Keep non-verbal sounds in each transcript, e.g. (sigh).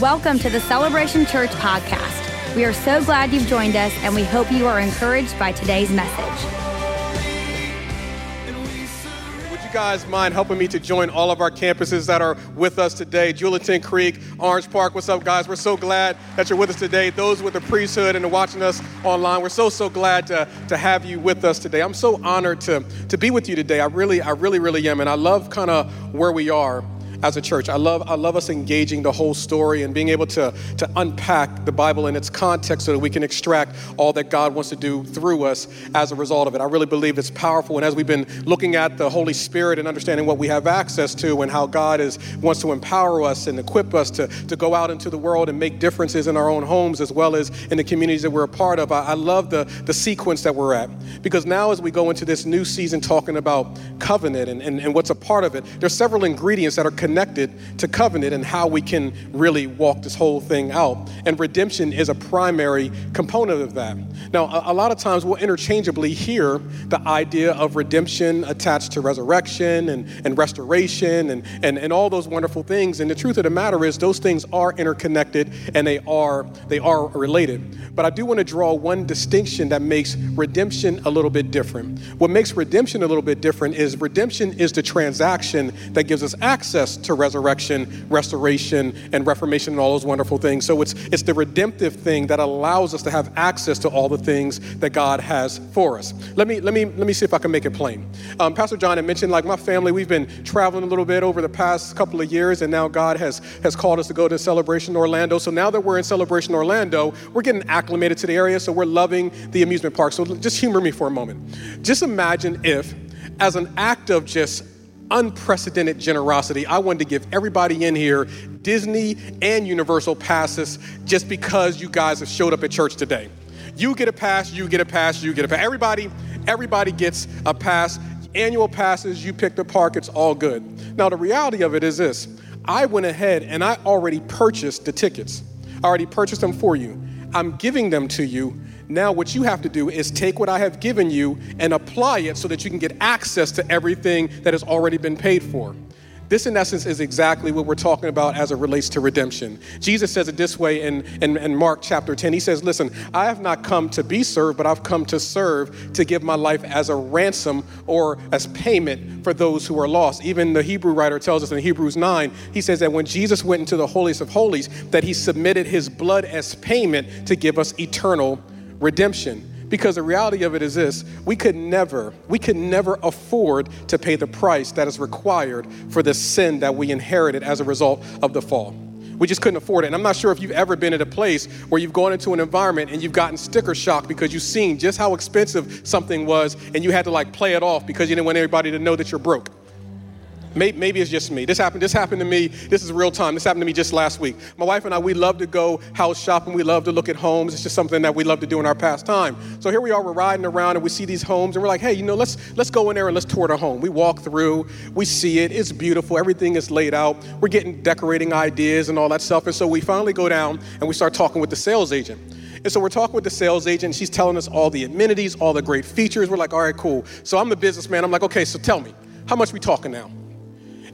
Welcome to the Celebration Church podcast. We are so glad you've joined us, and we hope you are encouraged by today's message. Would you guys mind helping me to join all of our campuses that are with us today? Julington Creek, Orange Park, what's up, guys? We're so glad that you're with us today. Those with the priesthood and watching us online, we're so, so glad to, to have you with us today. I'm so honored to, to be with you today. I really, I really, really am. And I love kind of where we are as a church. I love, I love us engaging the whole story and being able to, to unpack the Bible in its context so that we can extract all that God wants to do through us as a result of it. I really believe it's powerful. And as we've been looking at the Holy Spirit and understanding what we have access to and how God is wants to empower us and equip us to, to go out into the world and make differences in our own homes as well as in the communities that we're a part of, I, I love the, the sequence that we're at. Because now as we go into this new season talking about covenant and, and, and what's a part of it, there's several ingredients that are connected connected to covenant and how we can really walk this whole thing out. And redemption is a primary component of that. Now, a, a lot of times we'll interchangeably hear the idea of redemption attached to resurrection and, and restoration and, and, and all those wonderful things. And the truth of the matter is those things are interconnected and they are they are related. But I do want to draw one distinction that makes redemption a little bit different. What makes redemption a little bit different is redemption is the transaction that gives us access to resurrection, restoration, and reformation, and all those wonderful things. So it's, it's the redemptive thing that allows us to have access to all the things that God has for us. Let me, let me, let me see if I can make it plain. Um, Pastor John had mentioned, like my family, we've been traveling a little bit over the past couple of years, and now God has, has called us to go to Celebration Orlando. So now that we're in Celebration Orlando, we're getting acclimated to the area, so we're loving the amusement park. So just humor me for a moment. Just imagine if, as an act of just unprecedented generosity. I wanted to give everybody in here Disney and Universal passes just because you guys have showed up at church today. You get a pass, you get a pass, you get a pass. Everybody, everybody gets a pass. Annual passes, you pick the park, it's all good. Now, the reality of it is this I went ahead and I already purchased the tickets. I already purchased them for you. I'm giving them to you now, what you have to do is take what I have given you and apply it so that you can get access to everything that has already been paid for. This, in essence, is exactly what we're talking about as it relates to redemption. Jesus says it this way in, in, in, Mark chapter 10. He says, Listen, I have not come to be served, but I've come to serve to give my life as a ransom or as payment for those who are lost. Even the Hebrew writer tells us in Hebrews 9, he says that when Jesus went into the holiest of holies, that he submitted his blood as payment to give us eternal redemption. Because the reality of it is this we could never, we could never afford to pay the price that is required for the sin that we inherited as a result of the fall. We just couldn't afford it. And I'm not sure if you've ever been at a place where you've gone into an environment and you've gotten sticker shock because you've seen just how expensive something was and you had to like play it off because you didn't want everybody to know that you're broke. Maybe it's just me. This happened. This happened to me. This is real time. This happened to me just last week. My wife and I, we love to go house shopping. We love to look at homes. It's just something that we love to do in our pastime. So here we are. We're riding around and we see these homes and we're like, hey, you know, let's let's go in there and let's tour the home. We walk through. We see it. It's beautiful. Everything is laid out. We're getting decorating ideas and all that stuff. And so we finally go down and we start talking with the sales agent. And so we're talking with the sales agent. She's telling us all the amenities, all the great features. We're like, all right, cool. So I'm the businessman. I'm like, okay, so tell me, how much we talking now?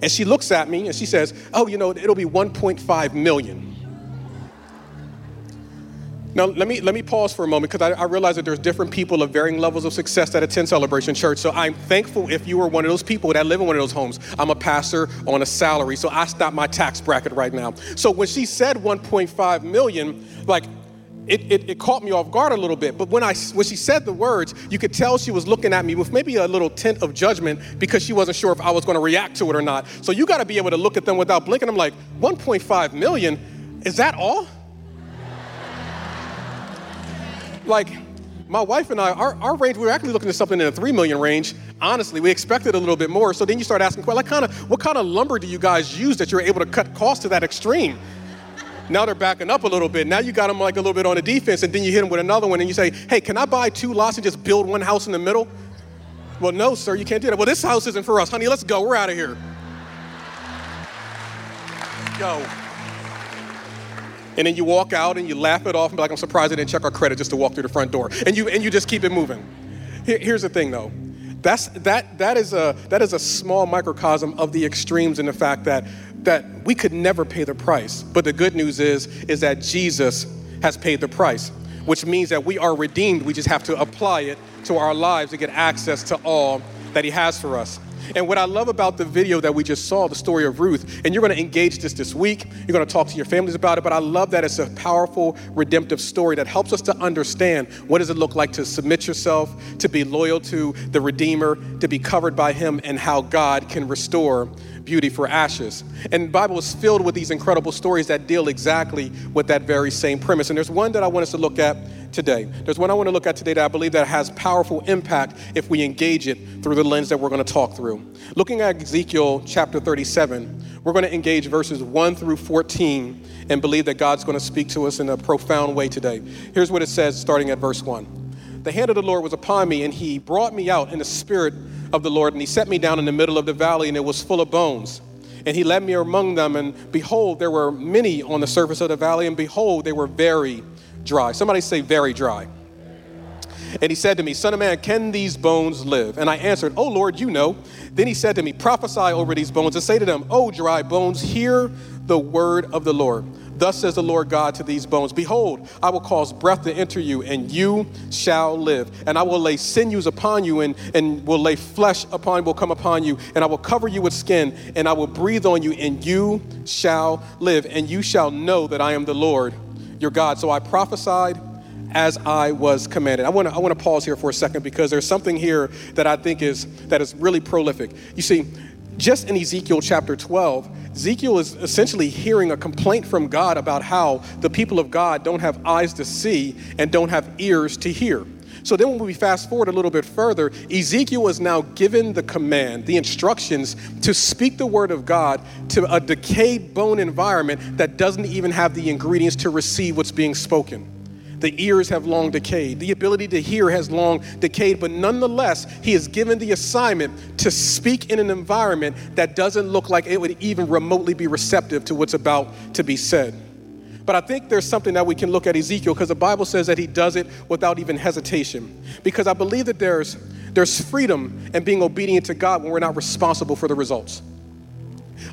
And she looks at me and she says, Oh, you know, it'll be 1.5 million. Now, let me, let me pause for a moment because I, I, realize that there's different people of varying levels of success that attend Celebration Church. So I'm thankful if you are one of those people that live in one of those homes. I'm a pastor on a salary, so I stop my tax bracket right now. So when she said 1.5 million, like it, it, it, caught me off guard a little bit. But when, I, when she said the words, you could tell she was looking at me with maybe a little tint of judgment because she wasn't sure if I was going to react to it or not. So you got to be able to look at them without blinking. I'm like, 1.5 million? Is that all? (laughs) like, my wife and I, our, our range, we were actually looking at something in the 3 million range. Honestly, we expected a little bit more. So then you start asking, like, kind of, what kind of lumber do you guys use that you're able to cut costs to that extreme? Now they're backing up a little bit. Now you got them like a little bit on the defense, and then you hit them with another one, and you say, "Hey, can I buy two lots and just build one house in the middle?" Well, no, sir, you can't do that. Well, this house isn't for us, honey. Let's go. We're out of here. Go. And then you walk out and you laugh it off and be like, "I'm surprised I didn't check our credit just to walk through the front door." And you and you just keep it moving. Here, here's the thing, though. That's that that is a that is a small microcosm of the extremes in the fact that that we could never pay the price. But the good news is, is that Jesus has paid the price, which means that we are redeemed. We just have to apply it to our lives to get access to all that He has for us. And what I love about the video that we just saw, the story of Ruth, and you're going to engage this this week, you're going to talk to your families about it, but I love that it's a powerful, redemptive story that helps us to understand what does it look like to submit yourself, to be loyal to the Redeemer, to be covered by Him, and how God can restore beauty for ashes. And the Bible is filled with these incredible stories that deal exactly with that very same premise. And there's one that I want us to look at today. There's one I want to look at today that I believe that has powerful impact if we engage it through the lens that we're going to talk through. Looking at Ezekiel chapter 37, we're going to engage verses 1 through 14 and believe that God's going to speak to us in a profound way today. Here's what it says starting at verse 1. The hand of the Lord was upon me, and he brought me out in the spirit of the Lord, and he set me down in the middle of the valley, and it was full of bones. And he led me among them, and behold, there were many on the surface of the valley, and behold, they were very dry. Somebody say, very dry. And he said to me, Son of man, can these bones live? And I answered, Oh Lord, you know. Then he said to me, Prophesy over these bones and say to them, Oh dry bones, hear the word of the Lord. Thus says the Lord God to these bones Behold, I will cause breath to enter you, and you shall live. And I will lay sinews upon you, and, and will lay flesh upon will come upon you, and I will cover you with skin, and I will breathe on you, and you shall live. And you shall know that I am the Lord your God. So I prophesied as I was commanded. I want to I want to pause here for a second because there's something here that I think is that is really prolific. You see, just in Ezekiel chapter 12, Ezekiel is essentially hearing a complaint from God about how the people of God don't have eyes to see and don't have ears to hear. So then, when we fast forward a little bit further, Ezekiel is now given the command, the instructions to speak the word of God to a decayed bone environment that doesn't even have the ingredients to receive what's being spoken. The ears have long decayed. The ability to hear has long decayed, but nonetheless, he is given the assignment to speak in an environment that doesn't look like it would even remotely be receptive to what's about to be said. But I think there's something that we can look at Ezekiel because the Bible says that he does it without even hesitation. Because I believe that there's, there's freedom in being obedient to God when we're not responsible for the results.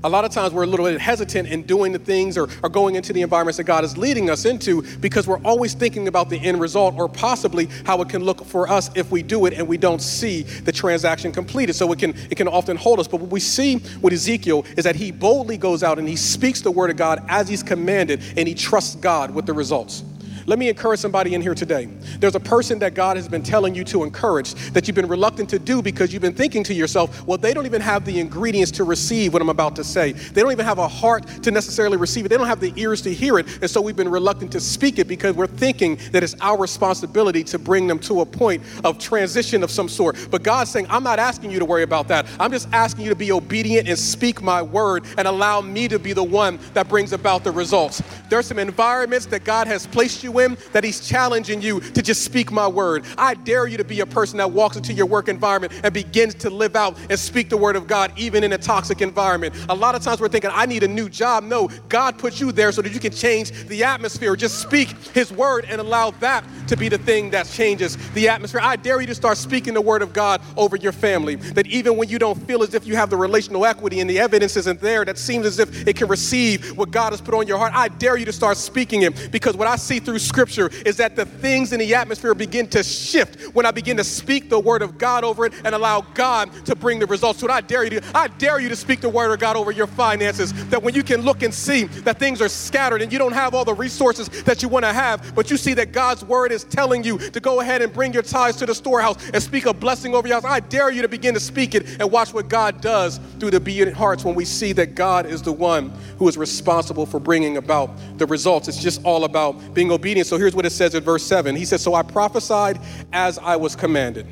A lot of times we're a little bit hesitant in doing the things or, or going into the environments that God is leading us into because we're always thinking about the end result or possibly how it can look for us if we do it and we don't see the transaction completed. So it can, it can often hold us. But what we see with Ezekiel is that he boldly goes out and he speaks the word of God as he's commanded and he trusts God with the results. Let me encourage somebody in here today. There's a person that God has been telling you to encourage that you've been reluctant to do because you've been thinking to yourself, well, they don't even have the ingredients to receive what I'm about to say. They don't even have a heart to necessarily receive it. They don't have the ears to hear it. And so we've been reluctant to speak it because we're thinking that it's our responsibility to bring them to a point of transition of some sort. But God's saying, I'm not asking you to worry about that. I'm just asking you to be obedient and speak my word and allow me to be the one that brings about the results. There's some environments that God has placed you you in that He's challenging you to just speak my word. I dare you to be a person that walks into your work environment and begins to live out and speak the word of God, even in a toxic environment. A lot of times we're thinking, I need a new job. No, God put you there so that you can change the atmosphere. Just speak His word and allow that to be the thing that changes the atmosphere. I dare you to start speaking the word of God over your family. That even when you don't feel as if you have the relational equity and the evidence isn't there, that seems as if it can receive what God has put on your heart, I dare you to start speaking it because what I see through scripture is that the things in the atmosphere begin to shift when I begin to speak the word of God over it and allow God to bring the results. So I dare you to, I dare you to speak the word of God over your finances. That when you can look and see that things are scattered and you don't have all the resources that you want to have, but you see that God's word is telling you to go ahead and bring your tithes to the storehouse and speak a blessing over your house. I dare you to begin to speak it and watch what God does through the obedient hearts when we see that God is the one who is responsible for bringing about the results. It's just all about being obedient So here's what it says in verse 7. He says, So I prophesied as I was commanded.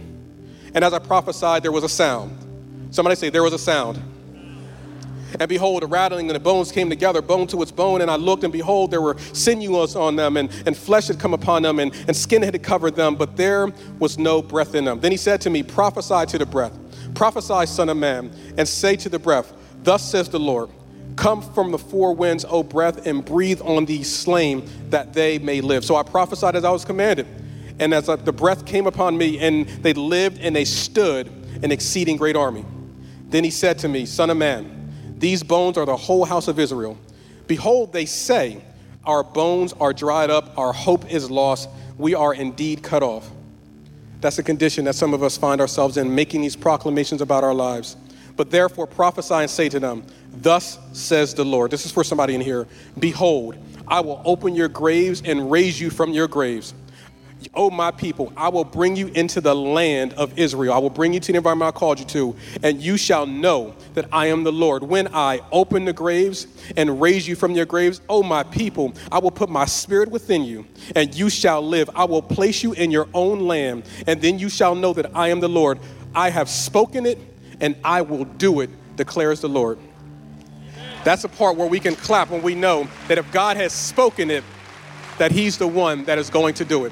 And as I prophesied, there was a sound. Somebody say, There was a sound. And behold, a rattling, and the bones came together, bone to its bone. And I looked, and behold, there were sinews on them, and, and flesh had come upon them, and, and skin had covered them, but there was no breath in them. Then he said to me, Prophesy to the breath, prophesy, Son of Man, and say to the breath, Thus says the Lord. Come from the four winds, O breath, and breathe on these slain that they may live. So I prophesied as I was commanded. And as uh, the breath came upon me, and they lived and they stood an exceeding great army. Then he said to me, Son of man, These bones are the whole house of Israel. Behold, they say, Our bones are dried up, our hope is lost, we are indeed cut off. That's a condition that some of us find ourselves in, making these proclamations about our lives. But therefore prophesy and say to them, Thus says the Lord. This is for somebody in here. Behold, I will open your graves and raise you from your graves Oh, my people, I will bring you into the land of Israel. I will bring you to the environment I called you to, and you shall know that I am the Lord. When I open the graves and raise you from your graves, oh, my people, I will put my spirit within you, and you shall live. I will place you in your own land, and then you shall know that I am the Lord. I have spoken it, and I will do it, declares the Lord. That's the part where we can clap when we know that if God has spoken it, that He's the one that is going to do it.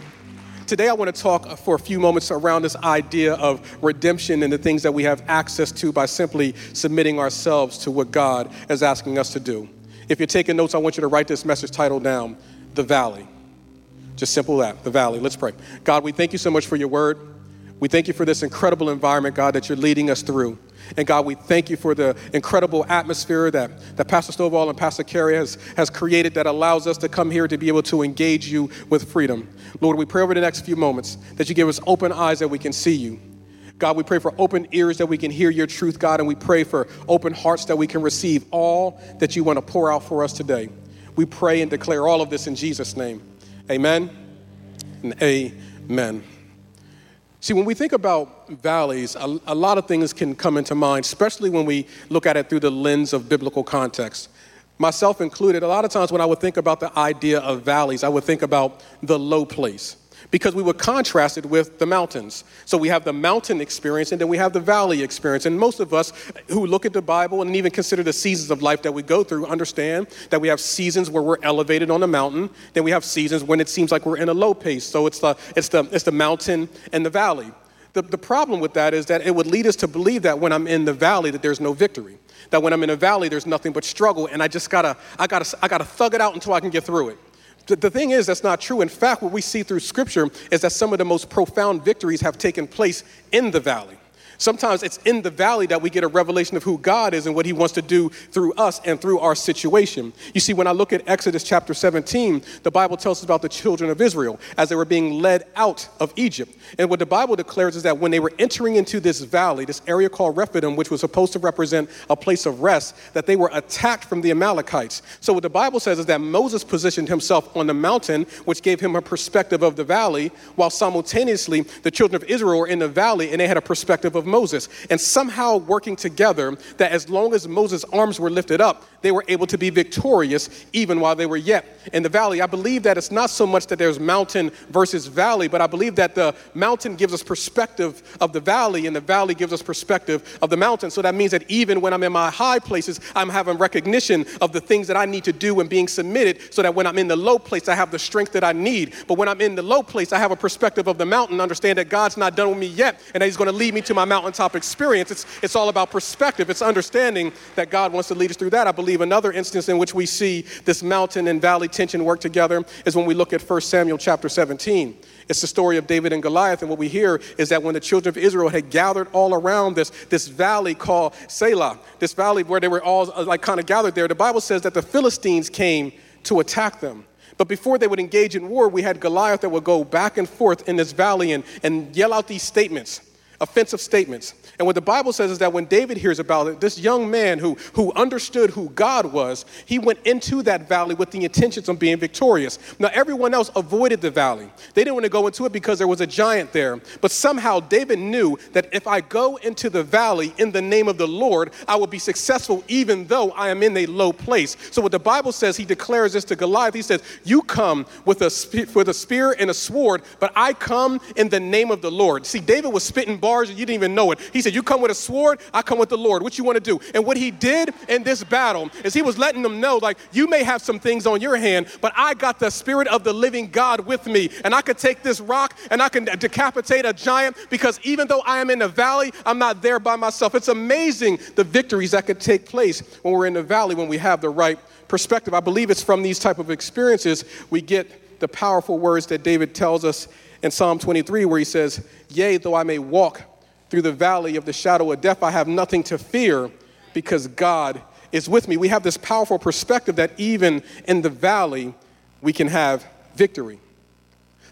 Today, I want to talk for a few moments around this idea of redemption and the things that we have access to by simply submitting ourselves to what God is asking us to do. If you're taking notes, I want you to write this message title down The Valley. Just simple that, The Valley. Let's pray. God, we thank you so much for your word. We thank you for this incredible environment, God, that you're leading us through. And God, we thank you for the incredible atmosphere that, that Pastor Stovall and Pastor Kerri has, has created that allows us to come here to be able to engage you with freedom. Lord, we pray over the next few moments that you give us open eyes that we can see you. God, we pray for open ears that we can hear your truth, God, and we pray for open hearts that we can receive all that you want to pour out for us today. We pray and declare all of this in Jesus' name. Amen and amen. See, when we think about valleys, a, a, lot of things can come into mind, especially when we look at it through the lens of biblical context. Myself included, a lot of times when I would think about the idea of valleys, I would think about the low place because we were contrasted with the mountains. So we have the mountain experience and then we have the valley experience. And most of us who look at the Bible and even consider the seasons of life that we go through understand that we have seasons where we're elevated on the mountain, then we have seasons when it seems like we're in a low pace. So it's the, it's the, it's the mountain and the valley. The, the problem with that is that it would lead us to believe that when I'm in the valley that there's no victory. That when I'm in a valley there's nothing but struggle and I just gotta, I gotta, I gotta thug it out until I can get through it. The thing is, that's not true. In fact, what we see through Scripture is that some of the most profound victories have taken place in the valley. Sometimes it's in the valley that we get a revelation of who God is and what He wants to do through us and through our situation. You see, when I look at Exodus chapter 17, the Bible tells us about the children of Israel as they were being led out of Egypt. And what the Bible declares is that when they were entering into this valley, this area called Rephidim, which was supposed to represent a place of rest, that they were attacked from the Amalekites. So what the Bible says is that Moses positioned himself on the mountain, which gave him a perspective of the valley, while simultaneously the children of Israel were in the valley and they had a perspective of Moses. And somehow working together, that as long as Moses' arms were lifted up, they were able to be victorious even while they were yet in the valley. I believe that it's not so much that there's mountain versus valley, but I believe that the mountain gives us perspective of the valley and the valley gives us perspective of the mountain. So that means that even when I'm in my high places, I'm having recognition of the things that I need to do and being submitted so that when I'm in the low place, I have the strength that I need. But when I'm in the low place, I have a perspective of the mountain, understand that God's not done with me yet and that He's going to lead me to my mountaintop experience. It's, it's all about perspective. It's understanding that God wants to lead us through that. I believe another instance in which we see this mountain and valley tension work together is when we look at 1 Samuel chapter 17. It's the story of David and Goliath. And what we hear is that when the children of Israel had gathered all around this, this valley called Elah, this valley where they were all uh, like kind of gathered there, the Bible says that the Philistines came to attack them. But before they would engage in war, we had Goliath that would go back and forth in this valley and, and yell out these statements offensive statements. And what the Bible says is that when David hears about it, this young man who, who understood who God was, he went into that valley with the intentions of being victorious. Now, everyone else avoided the valley. They didn't want to go into it because there was a giant there. But somehow David knew that if I go into the valley in the name of the Lord, I will be successful even though I am in a low place. So what the Bible says, he declares this to Goliath. He says, You come with a, with a spear and a sword, but I come in the name of the Lord. See, David was spitting bars and you didn't even know it. He said, You come with a sword, I come with the Lord. What you want to do? And what he did in this battle is he was letting them know, like, you may have some things on your hand, but I got the spirit of the living God with me. And I could take this rock and I can decapitate a giant because even though I am in the valley, I'm not there by myself. It's amazing the victories that could take place when we're in the valley when we have the right perspective. I believe it's from these type of experiences we get the powerful words that David tells us in Psalm 23 where he says, "Yea, though I may walk through the valley of the shadow of death, I have nothing to fear because God is with me, we have this powerful perspective that even in the valley, we can have victory.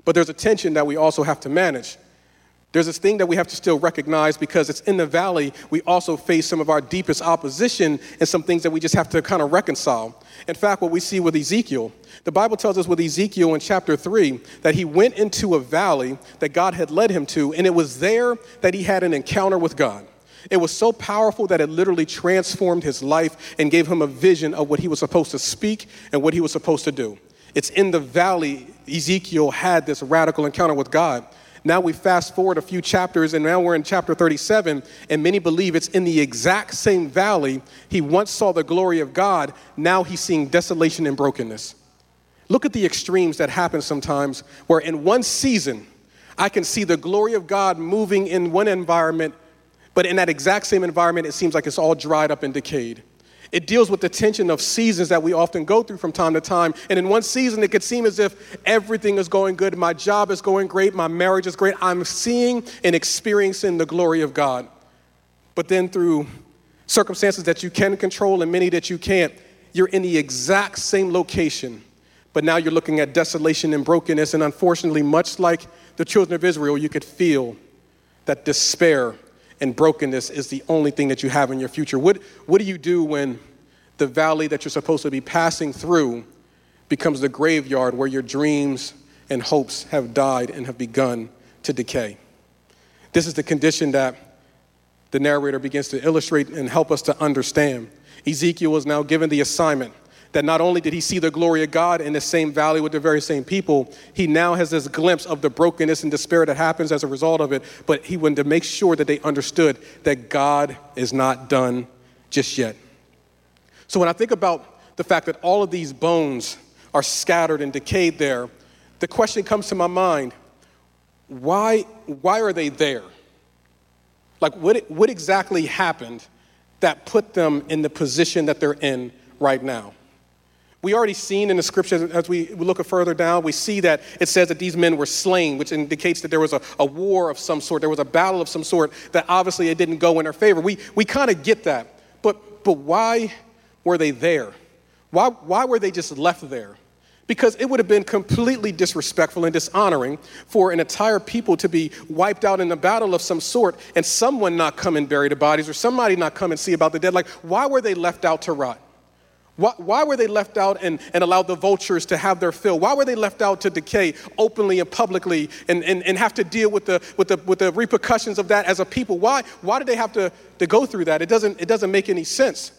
But there's a tension that we also have to manage. There's this thing that we have to still recognize because it's in the valley, we also face some of our deepest opposition and some things that we just have to kind of reconcile. In fact, what we see with Ezekiel, the Bible tells us with Ezekiel in chapter 3 that he went into a valley that God had led him to, and it was there that he had an encounter with God. It was so powerful that it literally transformed his life and gave him a vision of what he was supposed to speak and what he was supposed to do. It's in the valley Ezekiel had this radical encounter with God. Now we fast forward a few chapters, and now we're in chapter 37, and many believe it's in the exact same valley he once saw the glory of God. Now he's seeing desolation and brokenness. Look at the extremes that happen sometimes, where in one season, I can see the glory of God moving in one environment, but in that exact same environment, it seems like it's all dried up and decayed. It deals with the tension of seasons that we often go through from time to time. And in one season, it could seem as if everything is going good. My job is going great. My marriage is great. I'm seeing and experiencing the glory of God. But then through circumstances that you can control and many that you can't, you're in the exact same location. But now you're looking at desolation and brokenness. And unfortunately, much like the children of Israel, you could feel that despair and brokenness is the only thing that you have in your future. What, what do you do when the valley that you're supposed to be passing through becomes the graveyard where your dreams and hopes have died and have begun to decay? This is the condition that the narrator begins to illustrate and help us to understand. Ezekiel is now given the assignment that not only did he see the glory of God in the same valley with the very same people, he now has this glimpse of the brokenness and despair that happens as a result of it. But he wanted to make sure that they understood that God is not done just yet. So when I think about the fact that all of these bones are scattered and decayed there, the question comes to my mind why, why are they there? Like, what, what exactly happened that put them in the position that they're in right now? We already seen in the scripture as we look further down, we see that it says that these men were slain, which indicates that there was a, a war of some sort, there was a battle of some sort that obviously it didn't go in their favor. We, we kind of get that. But, but why were they there? Why, why were they just left there? Because it would have been completely disrespectful and dishonoring for an entire people to be wiped out in a battle of some sort and someone not come and bury the bodies or somebody not come and see about the dead. Like, why were they left out to rot? Why, why, were they left out and, and allowed the vultures to have their fill? Why were they left out to decay openly and publicly and, and, and have to deal with the, with, the, with the repercussions of that as a people? Why, why did they have to, to go through that? It doesn't, it doesn't make any sense.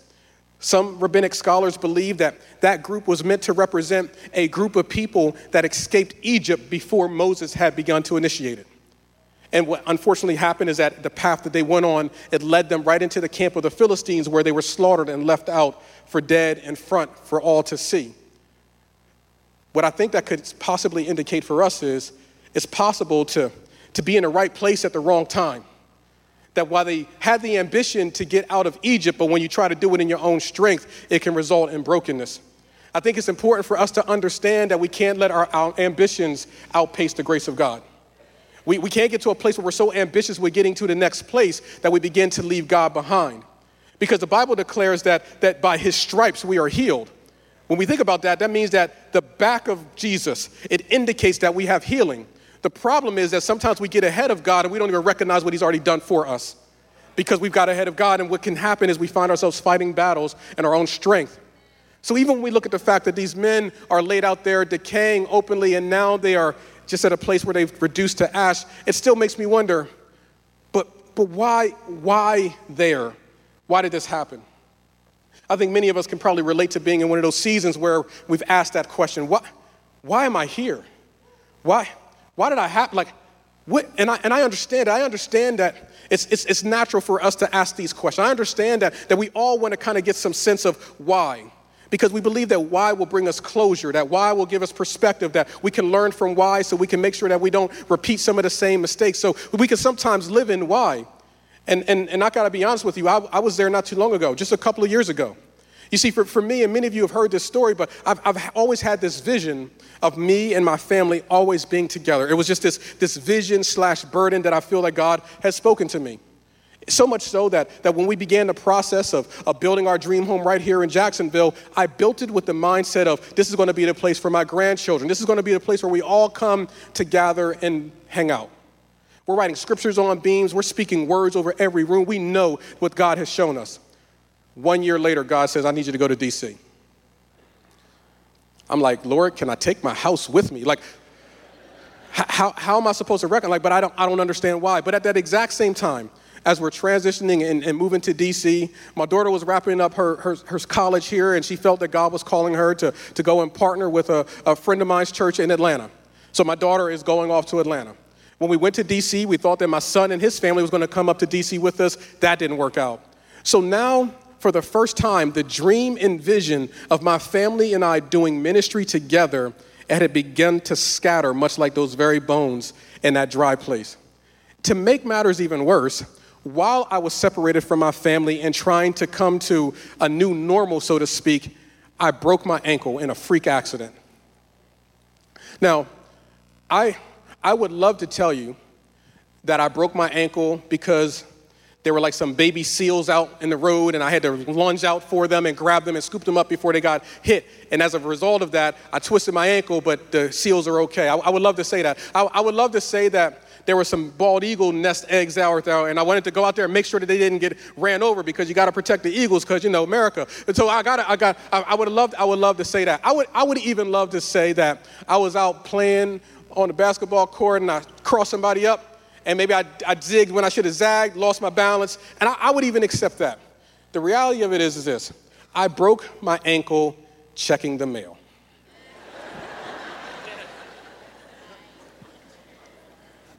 Some rabbinic scholars believe that that group was meant to represent a group of people that escaped Egypt before Moses had begun to initiate it. And what unfortunately happened is that the path that they went on, it led them right into the camp of the Philistines where they were slaughtered and left out for dead in front for all to see. What I think that could possibly indicate for us is it's possible to, to be in the right place at the wrong time. That while they had the ambition to get out of Egypt, but when you try to do it in your own strength, it can result in brokenness. I think it's important for us to understand that we can't let our, our ambitions outpace the grace of God. We, we can't get to a place where we're so ambitious we're getting to the next place that we begin to leave God behind. Because the Bible declares that, that by his stripes we are healed. When we think about that, that means that the back of Jesus, it indicates that we have healing. The problem is that sometimes we get ahead of God and we don't even recognize what he's already done for us because we've got ahead of God. And what can happen is we find ourselves fighting battles in our own strength. So even when we look at the fact that these men are laid out there decaying openly and now they are just at a place where they've reduced to ash, it still makes me wonder, but, but why, why there? Why did this happen? I think many of us can probably relate to being in one of those seasons where we've asked that question why, why am I here? Why, why did I happen? Like, what, and, I, and I understand, I understand that it's, it's, it's natural for us to ask these questions. I understand that, that we all want to kind of get some sense of why because we believe that why will bring us closure, that why will give us perspective, that we can learn from why so we can make sure that we don't repeat some of the same mistakes. So we can sometimes live in why. And, and, and I gotta be honest with you, I, I was there not too long ago, just a couple of years ago. You see, for, for me, and many of you have heard this story, but I've, I've always had this vision of me and my family always being together. It was just this, this vision slash burden that I feel that God has spoken to me. So much so that, that when we began the process of, of building our dream home right here in Jacksonville, I built it with the mindset of this is going to be the place for my grandchildren. This is going to be the place where we all come to gather and hang out. We're writing scriptures on beams, we're speaking words over every room. We know what God has shown us. One year later, God says, I need you to go to DC. I'm like, Lord, can I take my house with me? Like, how, how am I supposed to reckon? Like, but I don't, I don't understand why. But at that exact same time, as we're transitioning and, and, moving to DC, my daughter was wrapping up her, her, her, college here, and she felt that God was calling her to, to go and partner with a, a friend of mine's church in Atlanta. So my daughter is going off to Atlanta. When we went to DC, we thought that my son and his family was going to come up to DC with us. That didn't work out. So now, for the first time, the dream and vision of my family and I doing ministry together had begun to scatter, much like those very bones in that dry place. To make matters even worse, while I was separated from my family and trying to come to a new normal, so to speak, I broke my ankle in a freak accident. Now, I, I would love to tell you that I broke my ankle because there were like some baby seals out in the road, and I had to lunge out for them and grab them and scoop them up before they got hit. And as a result of that, I twisted my ankle, but the seals are okay. I, I would love to say that. I, I, would love to say that there were some bald eagle nest eggs out there, and I wanted to go out there and make sure that they didn't get ran over because you got to protect the eagles because you know America. And so I got, I got, I, I would love, I would love to say that. I would, I would even love to say that I was out playing on the basketball court and I crossed somebody up and maybe I, I zigged when I should have zagged, lost my balance, and I, I would even accept that. The reality of it is, is this I broke my ankle checking the mail.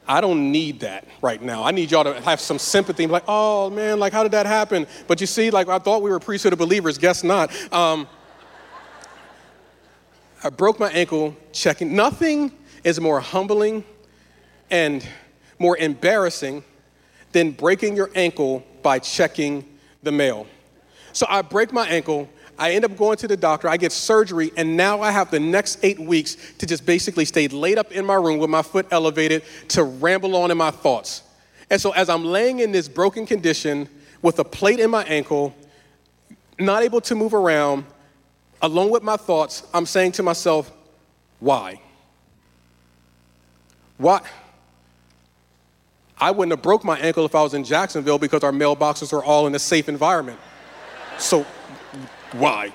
I don't need that right now. I need y'all to have some sympathy. Like, oh man, like how did that happen? But you see, like I thought we were priesthood of believers. Guess not. Um, I broke my ankle checking. Nothing is more humbling and more embarrassing than breaking your ankle by checking the mail. So I break my ankle. I end up going to the doctor. I get surgery, and now I have the next eight weeks to just basically stay laid up in my room with my foot elevated to ramble on in my thoughts. And so, as I'm laying in this broken condition with a plate in my ankle, not able to move around, along with my thoughts, I'm saying to myself, why? Why? I wouldn't have broke my ankle if I was in Jacksonville because our mailboxes are all in a safe environment. So, why?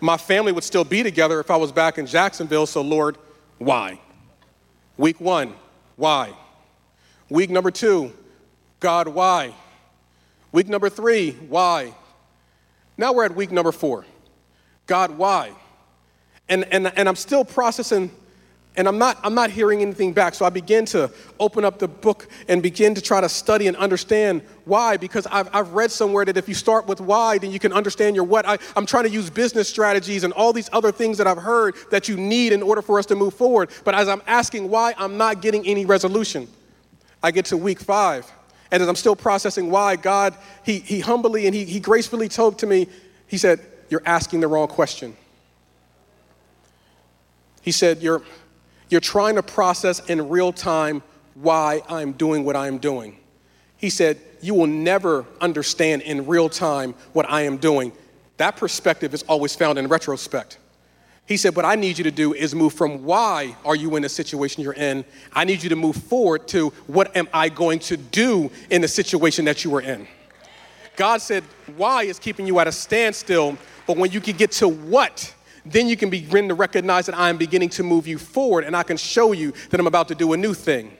My family would still be together if I was back in Jacksonville, so Lord, why? Week one, why? Week number two, God, why? Week number three, why? Now we're at week number four. God, why? And, and, and I'm still processing and I'm not, I'm not hearing anything back. So I begin to open up the book and begin to try to study and understand why, because I've, I've read somewhere that if you start with why, then you can understand your what. I, I'm trying to use business strategies and all these other things that I've heard that you need in order for us to move forward. But as I'm asking why, I'm not getting any resolution. I get to week five, and as I'm still processing why, God, He, he humbly and he, he gracefully told to me, He said, You're asking the wrong question. He said, You're you're trying to process in real time why I'm doing what I'm doing. He said, You will never understand in real time what I am doing. That perspective is always found in retrospect. He said, What I need you to do is move from why are you in the situation you're in. I need you to move forward to what am I going to do in the situation that you are in. God said, Why is keeping you at a standstill, but when you can get to what, then you can begin to recognize that I am beginning to move you forward and I can show you that I'm about to do a new thing.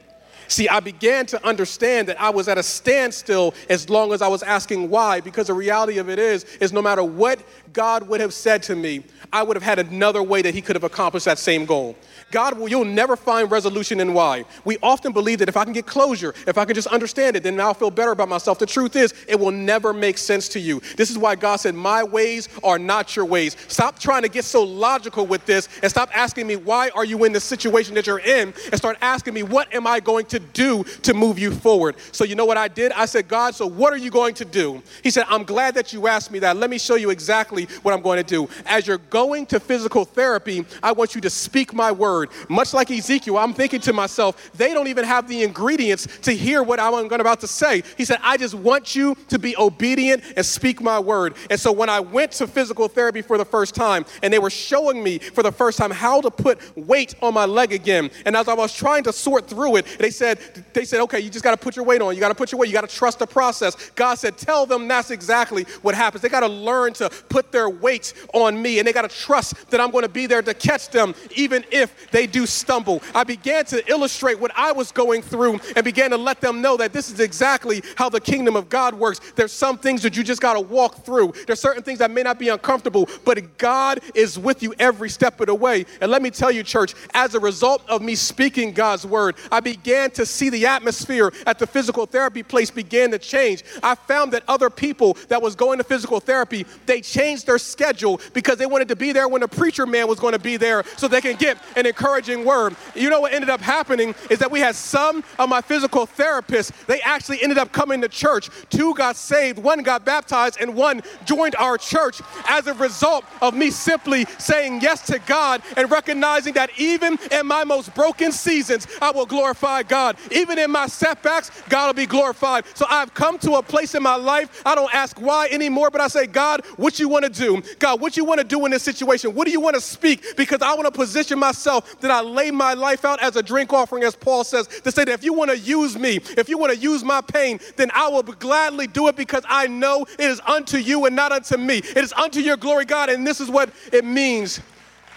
See, I began to understand that I was at a standstill as long as I was asking why, because the reality of it is, is no matter what God would have said to me, I would have had another way that He could have accomplished that same goal. God will, you'll never find resolution in why. We often believe that if I can get closure, if I can just understand it, then I'll feel better about myself. The truth is, it will never make sense to you. This is why God said, My ways are not your ways. Stop trying to get so logical with this and stop asking me, Why are you in the situation that you're in? And start asking me, What am I going to do to move you forward? So, you know what I did? I said, God, so what are you going to do? He said, I'm glad that you asked me that. Let me show you exactly exactly what I'm going to do. As you're going to physical therapy, I want you to speak my word. Much like Ezekiel, I'm thinking to myself, they don't even have the ingredients to hear what I'm about to say. He said, I just want you to be obedient and speak my word. And so when I went to physical therapy for the first time, and they were showing me for the first time how to put weight on my leg again, and as I was trying to sort through it, they said, they said, okay, you just got to put your weight on. You got to put your weight. You got to trust the process. God said, tell them that's exactly what happens. They got to learn to put their weight on me, and they got to trust that I'm going to be there to catch them, even if they do stumble. I began to illustrate what I was going through and began to let them know that this is exactly how the kingdom of God works. There's some things that you just got to walk through. There's certain things that may not be uncomfortable, but God is with you every step of the way. And let me tell you, church, as a result of me speaking God's word, I began to see the atmosphere at the physical therapy place begin to change. I found that other people that was going to physical therapy, they changed their schedule because they wanted to be there when the preacher man was going to be there so they can get an encouraging word. You know what ended up happening is that we had some of my physical therapists, they actually ended up coming to church. Two got saved, one got baptized, and one joined our church as a result of me simply saying yes to God and recognizing that even in my most broken seasons, I will glorify God. Even in my setbacks, God will be glorified. So I've come to a place in my life, I don't ask why anymore, but I say, God, what you want to do? God, what you want to do in this situation? What do you want to speak? Because I want to position myself that I lay my life out as a drink offering, as Paul says, to say that if you want to use me, if you want to use my pain, then I will gladly do it because I know it is unto you and not unto me. It is unto your glory, God. And this is what it means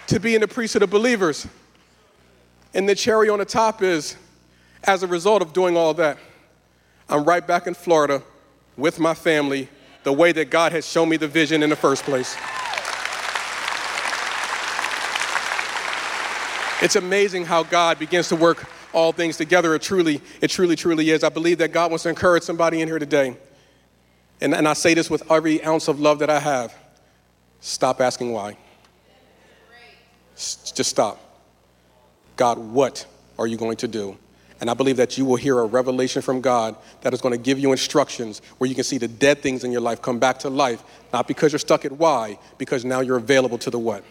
to be in the priesthood of believers. And the cherry on the top is, as a result of doing all that, I'm right back in Florida with my family the way that God has shown me the vision in the first place. It's amazing how God begins to work all things together. It truly, it truly, truly is. I believe that God wants to encourage somebody in here today. And, and I say this with every ounce of love that I have. Stop asking why. S- just stop. God, what are you going to do? And I believe that you will hear a revelation from God that is going to give you instructions where you can see the dead things in your life come back to life, not because you're stuck at why, because now you're available to the what.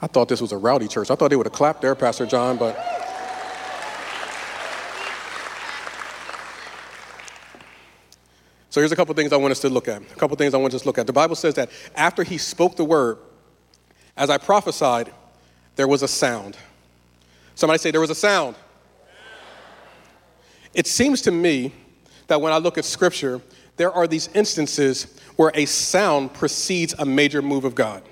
I thought this was a rowdy church. I thought they would have clapped there, Pastor John, but. So here's a couple things I want us to look at. A couple things I want us to look at. The Bible says that after he spoke the word, as I prophesied, there was a sound. Somebody say, There was a sound. It seems to me that when I look at scripture, there are these instances where a sound precedes a major move of God.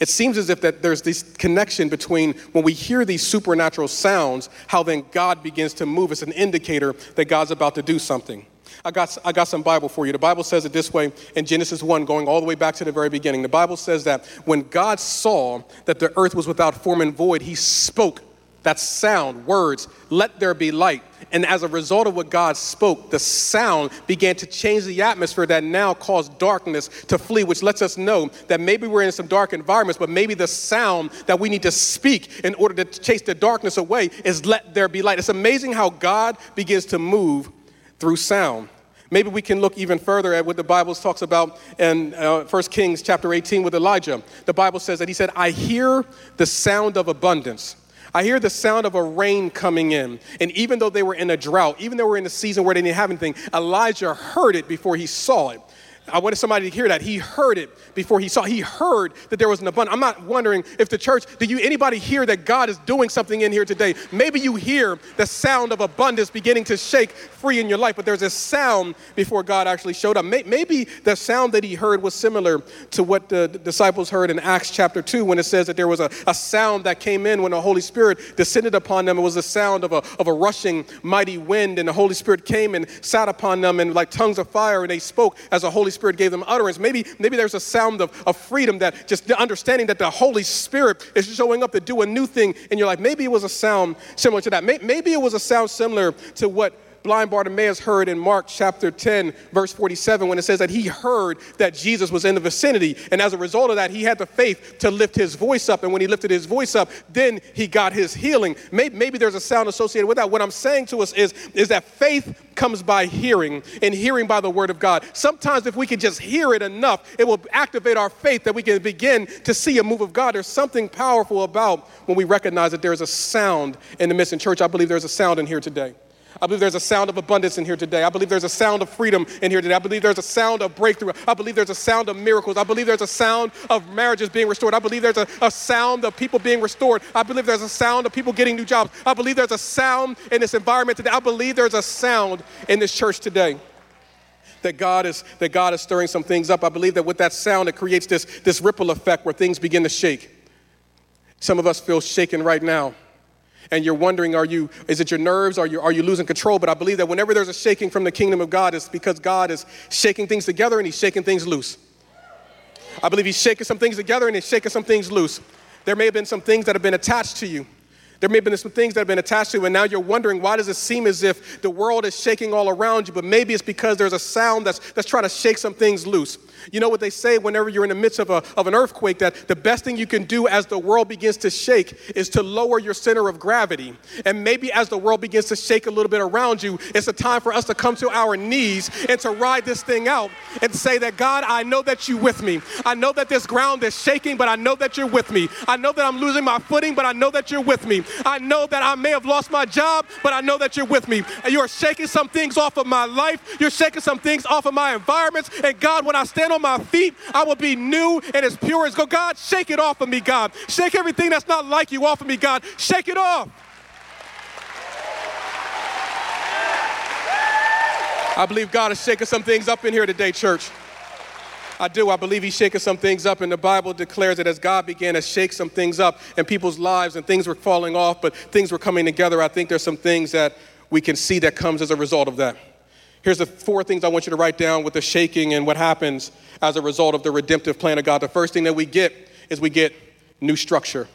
It seems as if that there's this connection between when we hear these supernatural sounds, how then God begins to move. It's an indicator that God's about to do something. I got, I got some Bible for you. The Bible says it this way in Genesis 1, going all the way back to the very beginning. The Bible says that when God saw that the earth was without form and void, he spoke that sound, words, let there be light. And as a result of what God spoke, the sound began to change the atmosphere that now caused darkness to flee, which lets us know that maybe we're in some dark environments, but maybe the sound that we need to speak in order to chase the darkness away is let there be light. It's amazing how God begins to move through sound. Maybe we can look even further at what the Bible talks about in uh, 1 Kings chapter 18 with Elijah. The Bible says that he said, I hear the sound of abundance. I hear the sound of a rain coming in. And even though they were in a drought, even though we're in a season where they didn't have anything, Elijah heard it before he saw it. I wanted somebody to hear that. He heard it before he saw. He heard that there was an abundance. I'm not wondering if the church, do you anybody hear that God is doing something in here today? Maybe you hear the sound of abundance beginning to shake free in your life, but there's a sound before God actually showed up. Maybe the sound that he heard was similar to what the disciples heard in Acts chapter 2 when it says that there was a, a sound that came in when the Holy Spirit descended upon them. It was the sound of a, of a rushing mighty wind, and the Holy Spirit came and sat upon them and like tongues of fire, and they spoke as the Holy Spirit gave them utterance. Maybe, maybe there's a sound of, of freedom that just the understanding that the Holy Spirit is showing up to do a new thing in your life. Maybe it was a sound similar to that. Maybe it was a sound similar to what blind Bartimaeus heard in Mark chapter 10, verse 47, when it says that he heard that Jesus was in the vicinity. And as a result of that, he had the faith to lift his voice up. And when he lifted his voice up, then he got his healing. Maybe, maybe there's a sound associated with that. What I'm saying to us is, is that faith comes by hearing, and hearing by the word of God. Sometimes, if we can just hear it enough, it will activate our faith that we can begin to see a move of God. There's something powerful about when we recognize that there's a sound in the midst. In church, I believe there's a sound in here today. I believe there's a sound of abundance in here today. I believe there's a sound of freedom in here today. I believe there's a sound of breakthrough. I believe there's a sound of miracles. I believe there's a sound of marriages being restored. I believe there's a, a sound of people being restored. I believe there's a sound of people getting new jobs. I believe there's a sound in this environment today. I believe there's a sound in this church today that God is that God is stirring some things up. I believe that with that sound, it creates this, this ripple effect where things begin to shake. Some of us feel shaken right now and you're wondering, are you, is it your nerves? Are you, are you losing control? But I believe that whenever there's a shaking from the kingdom of God, it's because God is shaking things together and he's shaking things loose. I believe he's shaking some things together and he's shaking some things loose. There may have been some things that have been attached to you there may have been some things that have been attached to you, and now you're wondering why does it seem as if the world is shaking all around you? But maybe it's because there's a sound that's, that's trying to shake some things loose. You know what they say whenever you're in the midst of, a, of an earthquake that the best thing you can do as the world begins to shake is to lower your center of gravity. And maybe as the world begins to shake a little bit around you, it's a time for us to come to our knees and to ride this thing out and say that, God, I know that you're with me. I know that this ground is shaking, but I know that you're with me. I know that I'm losing my footing, but I know that you're with me. I know that I may have lost my job, but I know that you're with me. And you're shaking some things off of my life. You're shaking some things off of my environments. And God, when I stand on my feet, I will be new and as pure as go. God, shake it off of me, God. Shake everything that's not like you off of me, God. Shake it off. I believe God is shaking some things up in here today, church. I do. I believe he's shaking some things up, and the Bible declares that as God began to shake some things up in people's lives and things were falling off, but things were coming together, I think there's some things that we can see that comes as a result of that. Here's the four things I want you to write down with the shaking and what happens as a result of the redemptive plan of God. The first thing that we get is we get new structure.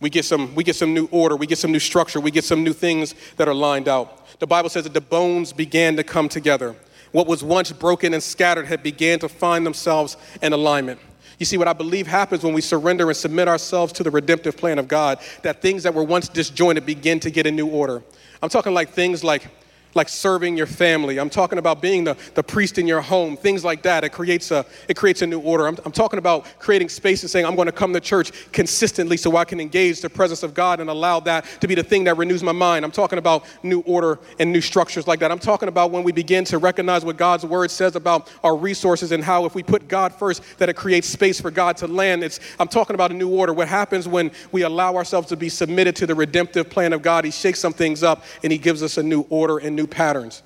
We get some, we get some new order, we get some new structure, we get some new things that are lined out. The Bible says that the bones began to come together. What was once broken and scattered had began to find themselves in alignment. You see, what I believe happens when we surrender and submit ourselves to the redemptive plan of God, that things that were once disjointed begin to get a new order. I'm talking like things like like serving your family. I'm talking about being the, the priest in your home, things like that. It creates a, it creates a new order. I'm, I'm talking about creating space and saying, I'm going to come to church consistently so I can engage the presence of God and allow that to be the thing that renews my mind. I'm talking about new order and new structures like that. I'm talking about when we begin to recognize what God's word says about our resources and how if we put God first, that it creates space for God to land. It's, I'm talking about a new order. What happens when we allow ourselves to be submitted to the redemptive plan of God? He shakes some things up and he gives us a new order and new patterns.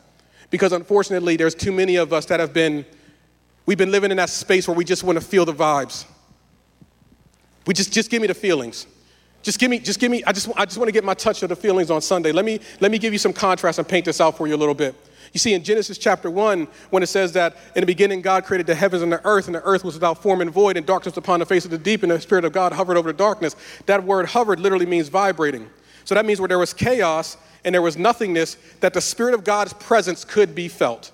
Because unfortunately, there's too many of us that have been, we've been living in that space where we just want to feel the vibes. We just, just give me the feelings. Just give me, just give me, I just, I just want to get my touch of the feelings on Sunday. Let me, let me give you some contrast and paint this out for you a little bit. You see, in Genesis chapter 1, when it says that in the beginning God created the heavens and the earth, and the earth was without form and void, and darkness upon the face of the deep, and the Spirit of God hovered over the darkness, that word hovered literally means vibrating. So that means where there was chaos, and there was nothingness, that the Spirit of God's presence could be felt.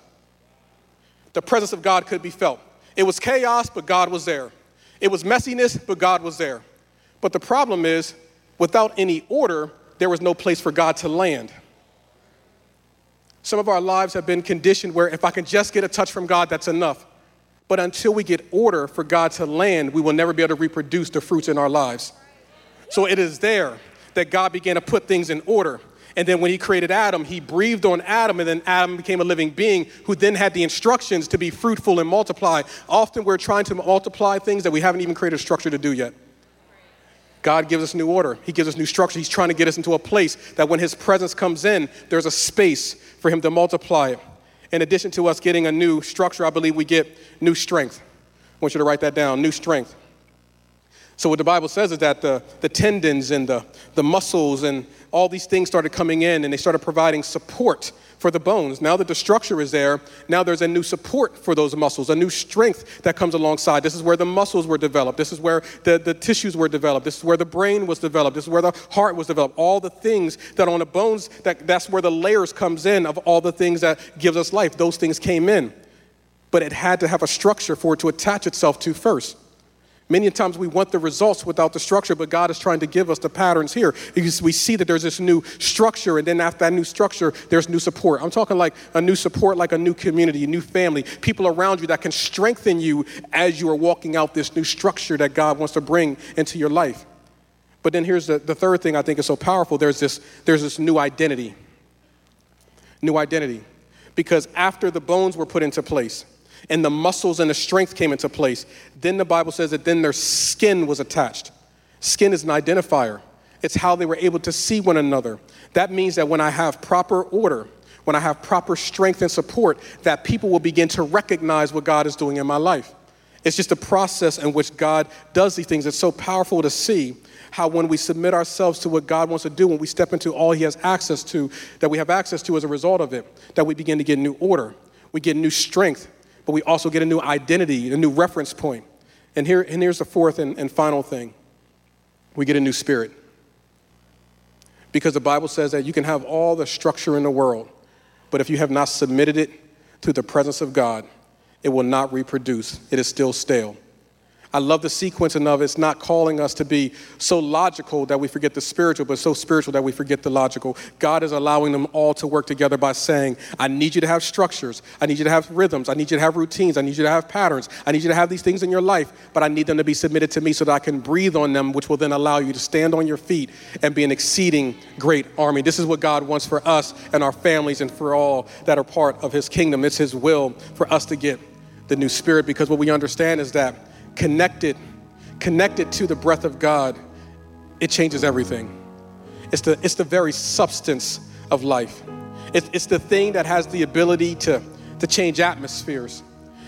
The presence of God could be felt. It was chaos, but God was there. It was messiness, but God was there. But the problem is, without any order, there was no place for God to land. Some of our lives have been conditioned where if I can just get a touch from God, that's enough. But until we get order for God to land, we will never be able to reproduce the fruits in our lives. So it is there that God began to put things in order. And then when he created Adam, he breathed on Adam, and then Adam became a living being who then had the instructions to be fruitful and multiply. Often we're trying to multiply things that we haven't even created a structure to do yet. God gives us new order. He gives us new structure. He's trying to get us into a place that when His presence comes in, there's a space for Him to multiply. In addition to us getting a new structure, I believe we get new strength. I want you to write that down new strength. So, what the Bible says is that the, the tendons and the, the muscles and all these things started coming in and they started providing support for the bones. Now that the structure is there, now there's a new support for those muscles, a new strength that comes alongside. This is where the muscles were developed. This is where the, the tissues were developed. This is where the brain was developed. This is where the heart was developed. All the things that on the bones, that, that's where the layers comes in of all the things that gives us life. Those things came in. But it had to have a structure for it to attach itself to first. Many times we want the results without the structure, but God is trying to give us the patterns here. Because we see that there's this new structure, and then after that new structure, there's new support. I'm talking like a new support, like a new community, a new family, people around you that can strengthen you as you are walking out this new structure that God wants to bring into your life. But then here's the, the third thing I think is so powerful there's this, there's this new identity. New identity. Because after the bones were put into place, and the muscles and the strength came into place. Then the Bible says that then their skin was attached. Skin is an identifier, it's how they were able to see one another. That means that when I have proper order, when I have proper strength and support, that people will begin to recognize what God is doing in my life. It's just a process in which God does these things. It's so powerful to see how when we submit ourselves to what God wants to do, when we step into all He has access to, that we have access to as a result of it, that we begin to get new order, we get new strength, but we also get a new identity, a new reference point. And, here, and here's the fourth and, and final thing we get a new spirit. Because the Bible says that you can have all the structure in the world, but if you have not submitted it to the presence of God, it will not reproduce. It is still stale. I love the sequencing of it. It's not calling us to be so logical that we forget the spiritual, but so spiritual that we forget the logical. God is allowing them all to work together by saying, I need you to have structures. I need you to have rhythms. I need you to have routines. I need you to have patterns. I need you to have these things in your life, but I need them to be submitted to me so that I can breathe on them, which will then allow you to stand on your feet and be an exceeding great army. This is what God wants for us and our families and for all that are part of His kingdom. It's His will for us to get the new spirit because what we understand is that connected, connected to the breath of God, it changes everything. It's the, it's the very substance of life. It's, it's the thing that has the ability to, to change atmospheres.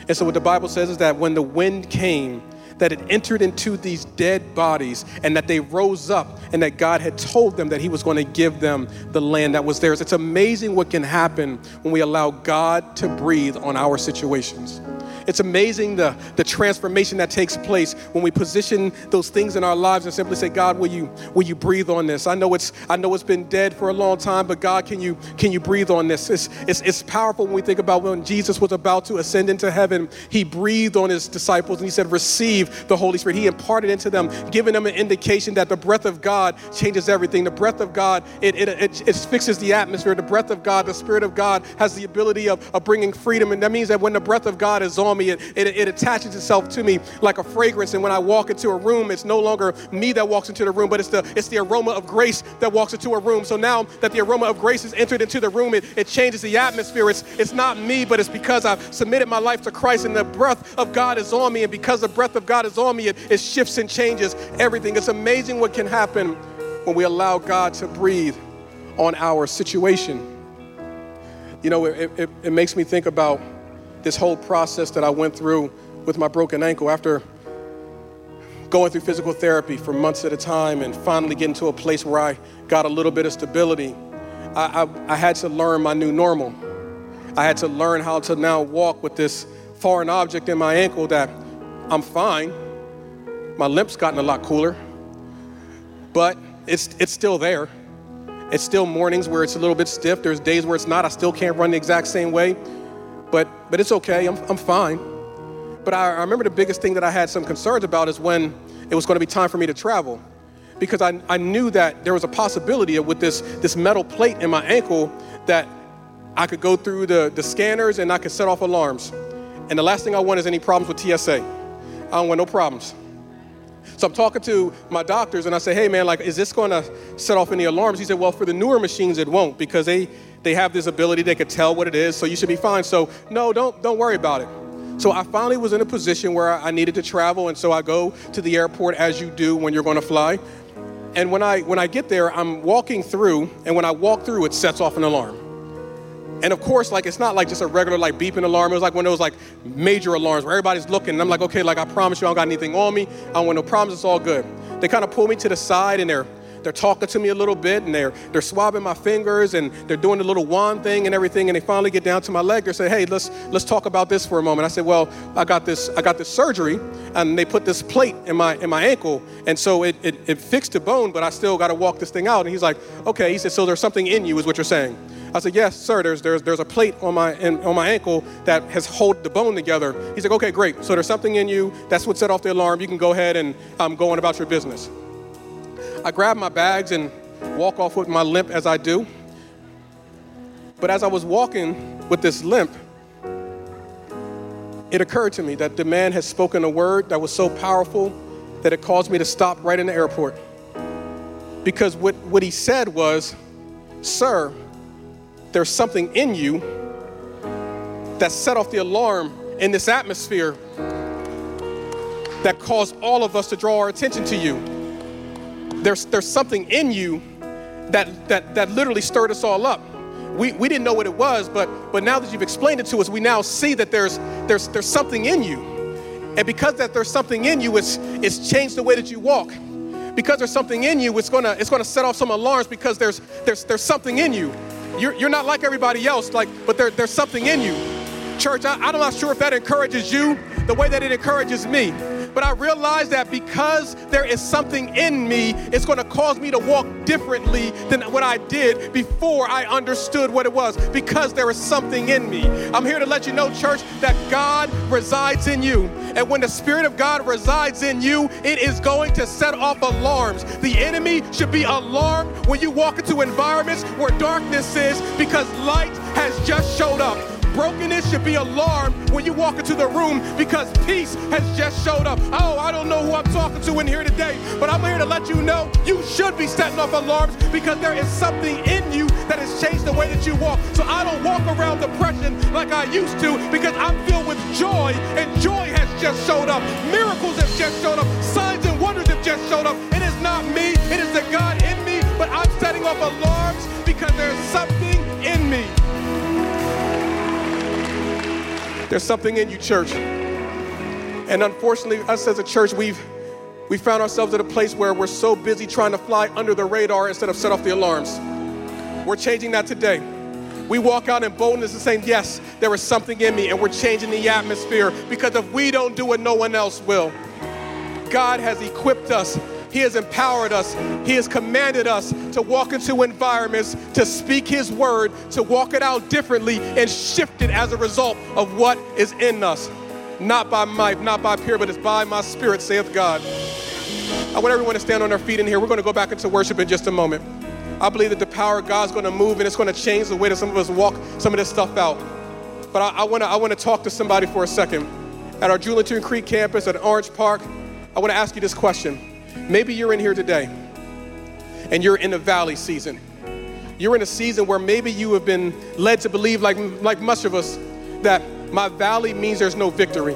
And so, what the Bible says is that when the wind came, that it entered into these dead bodies and that they rose up and that God had told them that He was going to give them the land that was theirs. It's amazing what can happen when we allow God to breathe on our situations. It's amazing the, the transformation that takes place when we position those things in our lives and simply say, God, will you, will you breathe on this? I know it's I know it's been dead for a long time, but God, can you can you breathe on this? It's, it's, it's powerful when we think about when Jesus was about to ascend into heaven, he breathed on his disciples and he said, Receive the Holy Spirit. He imparted into them, giving them an indication that the breath of God changes everything. The breath of God, it, it, it, it fixes the atmosphere. The breath of God, the Spirit of God has the ability of, of bringing freedom. And that means that when the breath of God is on on me. It, it, it attaches itself to me like a fragrance. And when I walk into a room, it's no longer me that walks into the room, but it's the, it's the aroma of grace that walks into a room. So now that the aroma of grace has entered into the room, it, it changes the atmosphere. It's, it's not me, but it's because I've submitted my life to Christ and the breath of God is on me. And because the breath of God is on me, it, it shifts and changes everything. It's amazing what can happen when we allow God to breathe on our situation. You know, it, it, it makes me think about this whole process that I went through with my broken ankle after going through physical therapy for months at a time and finally getting to a place where I got a little bit of stability, I, I, I had to learn my new normal. I had to learn how to now walk with this foreign object in my ankle that I'm fine. My limp's gotten a lot cooler, but it's, it's still there. It's still mornings where it's a little bit stiff. There's days where it's not. I still can't run the exact same way but, but it's okay, I'm, I'm fine. But I, I remember the biggest thing that I had some concerns about is when it was going to be time for me to travel. Because I, I knew that there was a possibility with this, this metal plate in my ankle that I could go through the, the scanners and I could set off alarms. And the last thing I want is any problems with TSA. I don't want no problems. So I'm talking to my doctors and I say, hey man, like, is this gonna set off any alarms? He said, well, for the newer machines, it won't because they they have this ability, they could tell what it is, so you should be fine. So no, don't don't worry about it. So I finally was in a position where I needed to travel, and so I go to the airport as you do when you're going to fly. And when I when I get there, I'm walking through, and when I walk through, it sets off an alarm. And of course, like it's not like just a regular like beeping alarm. It was like one of those like major alarms where everybody's looking. And I'm like, okay, like I promise you, I don't got anything on me. I don't want no problems. It's all good. They kind of pull me to the side and they're they're talking to me a little bit and they're they're swabbing my fingers and they're doing the little wand thing and everything and they finally get down to my leg they say hey let's let's talk about this for a moment i said well i got this i got this surgery and they put this plate in my in my ankle and so it it, it fixed the bone but i still got to walk this thing out and he's like okay he said so there's something in you is what you're saying I said, yes, sir. There's there's there's a plate on my in, on my ankle that has hold the bone together. He's like, okay, great. So there's something in you. That's what set off the alarm. You can go ahead and um, go on about your business. I grab my bags and walk off with my limp as I do. But as I was walking with this limp, it occurred to me that the man had spoken a word that was so powerful that it caused me to stop right in the airport. Because what, what he said was, Sir, there's something in you that set off the alarm in this atmosphere that caused all of us to draw our attention to you. There's, there's something in you that, that, that literally stirred us all up. We, we didn't know what it was, but, but now that you've explained it to us, we now see that there's, there's, there's something in you. And because that there's something in you, it's, it's changed the way that you walk. Because there's something in you, it's gonna, it's gonna set off some alarms because there's, there's, there's something in you. You're, you're not like everybody else, like, but there, there's something in you. Church, I, I'm not sure if that encourages you the way that it encourages me. But I realize that because there is something in me, it's going to cause me to walk differently than what I did before I understood what it was. Because there is something in me. I'm here to let you know, church, that God resides in you. And when the Spirit of God resides in you, it is going to set off alarms. The enemy should be alarmed when you walk into environments where darkness is because light has just showed up. Brokenness should be alarmed when you walk into the room because peace has just showed up. Oh, I don't know who I'm talking to in here today, but I'm here to let you know you should be setting off alarms because there is something in you that has changed the way that you walk. So I don't walk around depression like I used to because I'm filled with joy, and joy has just showed up. Miracles have just showed up. Signs and wonders have just showed up. It is not me, it is the God in me, but I'm setting off alarms because there's something in me. There's something in you, church. And unfortunately, us as a church, we've we found ourselves at a place where we're so busy trying to fly under the radar instead of set off the alarms. We're changing that today. We walk out in boldness and saying, Yes, there is something in me, and we're changing the atmosphere because if we don't do it, no one else will. God has equipped us he has empowered us. He has commanded us to walk into environments, to speak His word, to walk it out differently and shift it as a result of what is in us. Not by might, not by peer, but it's by my spirit, saith God. I want everyone to stand on their feet in here. We're going to go back into worship in just a moment. I believe that the power of God's going to move and it's going to change the way that some of us walk some of this stuff out. But I, I want to I want to talk to somebody for a second. At our Julington Creek campus at Orange Park, I want to ask you this question. Maybe you're in here today and you're in a valley season. You're in a season where maybe you have been led to believe, like, like much of us, that my valley means there's no victory.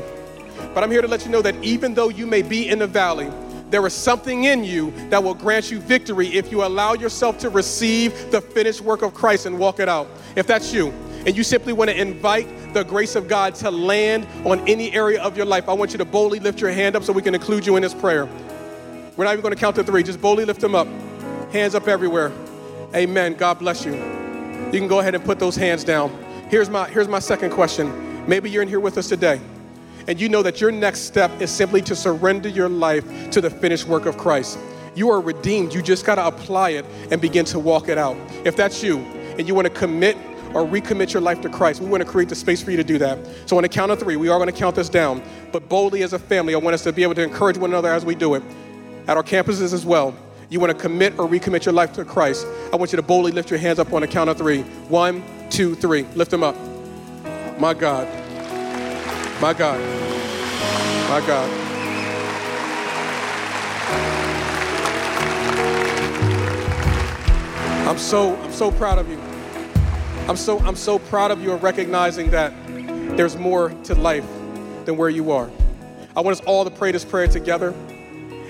But I'm here to let you know that even though you may be in the valley, there is something in you that will grant you victory if you allow yourself to receive the finished work of Christ and walk it out. If that's you, and you simply want to invite the grace of God to land on any area of your life, I want you to boldly lift your hand up so we can include you in this prayer. We're not even going to count to three. Just boldly lift them up. Hands up everywhere. Amen. God bless you. You can go ahead and put those hands down. Here's my, here's my second question. Maybe you're in here with us today, and you know that your next step is simply to surrender your life to the finished work of Christ. You are redeemed. You just got to apply it and begin to walk it out. If that's you, and you want to commit or recommit your life to Christ. We want to create the space for you to do that. So on the count of three, we are going to count this down. But boldly as a family, I want us to be able to encourage one another as we do it at our campuses as well, you want to commit or recommit your life to Christ, I want you to boldly lift your hands up on the count of three. One, two, three. Lift them up. My God. My God. My God. I'm so I'm so proud of you. I'm so I'm so proud of you of recognizing that there's more to life than where you are. I want us all to pray this prayer together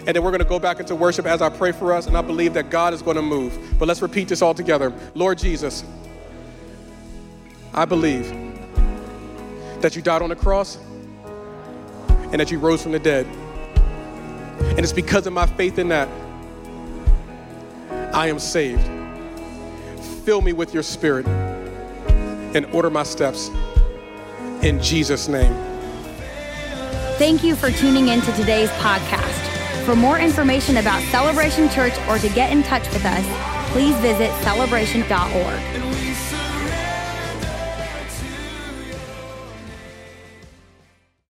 and then we're going to go back into worship as I pray for us, and I believe that God is going to move. But let's repeat this all together. Lord Jesus, I believe that you died on the cross and that you rose from the dead. And it's because of my faith in that I am saved. Fill me with your spirit and order my steps in Jesus' name. Thank you for tuning in to today's podcast. For more information about Celebration Church or to get in touch with us, please visit celebration.org.